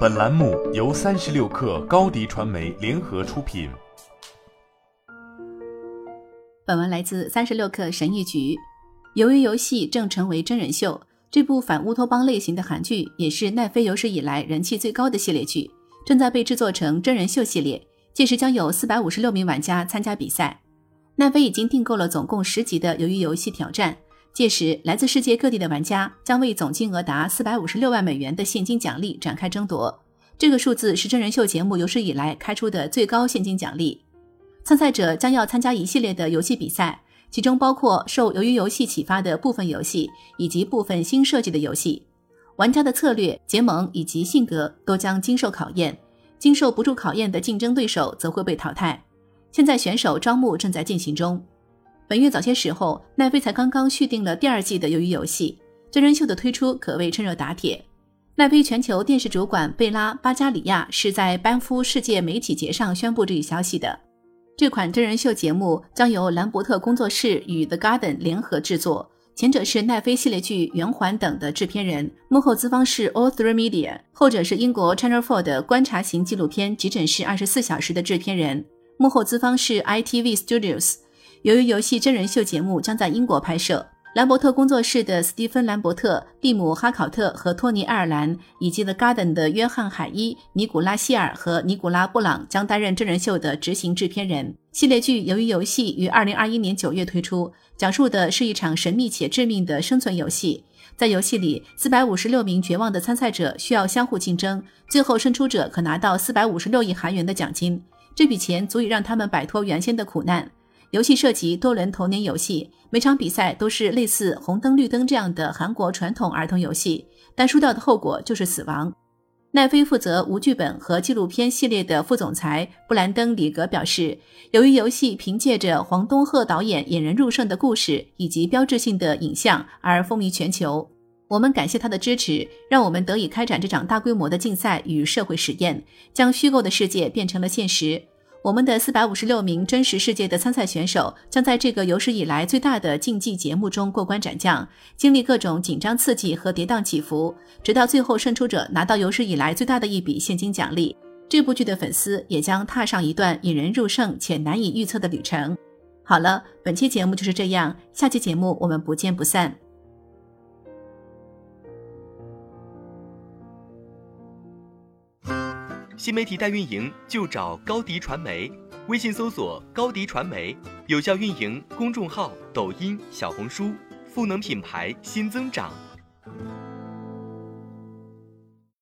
本栏目由三十六氪高低传媒联合出品。本文来自三十六氪神译局。鱿鱼游戏正成为真人秀，这部反乌托邦类型的韩剧也是奈飞有史以来人气最高的系列剧，正在被制作成真人秀系列。届时将有四百五十六名玩家参加比赛。奈飞已经订购了总共十集的鱿鱼游戏挑战。届时，来自世界各地的玩家将为总金额达四百五十六万美元的现金奖励展开争夺。这个数字是真人秀节目有史以来开出的最高现金奖励。参赛者将要参加一系列的游戏比赛，其中包括受鱿鱼游戏启发的部分游戏以及部分新设计的游戏。玩家的策略、结盟以及性格都将经受考验。经受不住考验的竞争对手则会被淘汰。现在选手招募正在进行中。本月早些时候，奈飞才刚刚续订了第二季的《鱿鱼游戏》真人秀的推出，可谓趁热打铁。奈飞全球电视主管贝拉·巴加里亚是在班夫世界媒体节上宣布这一消息的。这款真人秀节目将由兰伯特工作室与 The Garden 联合制作，前者是奈飞系列剧《圆环》等的制片人，幕后资方是 All Three Media；后者是英国 Channel Four 的观察型纪录片《急诊室二十四小时》的制片人，幕后资方是 ITV Studios。由于游戏真人秀节目将在英国拍摄，兰伯特工作室的斯蒂芬·兰伯特、蒂姆·哈考特和托尼·爱尔兰，以及 The Garden 的约翰·海伊、尼古拉希尔和尼古拉·布朗将担任真人秀的执行制片人。系列剧《由于游戏》于二零二一年九月推出，讲述的是一场神秘且致命的生存游戏。在游戏里，四百五十六名绝望的参赛者需要相互竞争，最后胜出者可拿到四百五十六亿韩元的奖金。这笔钱足以让他们摆脱原先的苦难。游戏涉及多轮童年游戏，每场比赛都是类似红灯绿灯这样的韩国传统儿童游戏，但输掉的后果就是死亡。奈飞负责无剧本和纪录片系列的副总裁布兰登·里格表示，由于游戏凭借着黄东赫导演引人入胜的故事以及标志性的影像而风靡全球。我们感谢他的支持，让我们得以开展这场大规模的竞赛与社会实验，将虚构的世界变成了现实。我们的四百五十六名真实世界的参赛选手将在这个有史以来最大的竞技节目中过关斩将，经历各种紧张刺激和跌宕起伏，直到最后胜出者拿到有史以来最大的一笔现金奖励。这部剧的粉丝也将踏上一段引人入胜且难以预测的旅程。好了，本期节目就是这样，下期节目我们不见不散。新媒体代运营就找高迪传媒，微信搜索高迪传媒，有效运营公众号、抖音、小红书，赋能品牌新增长。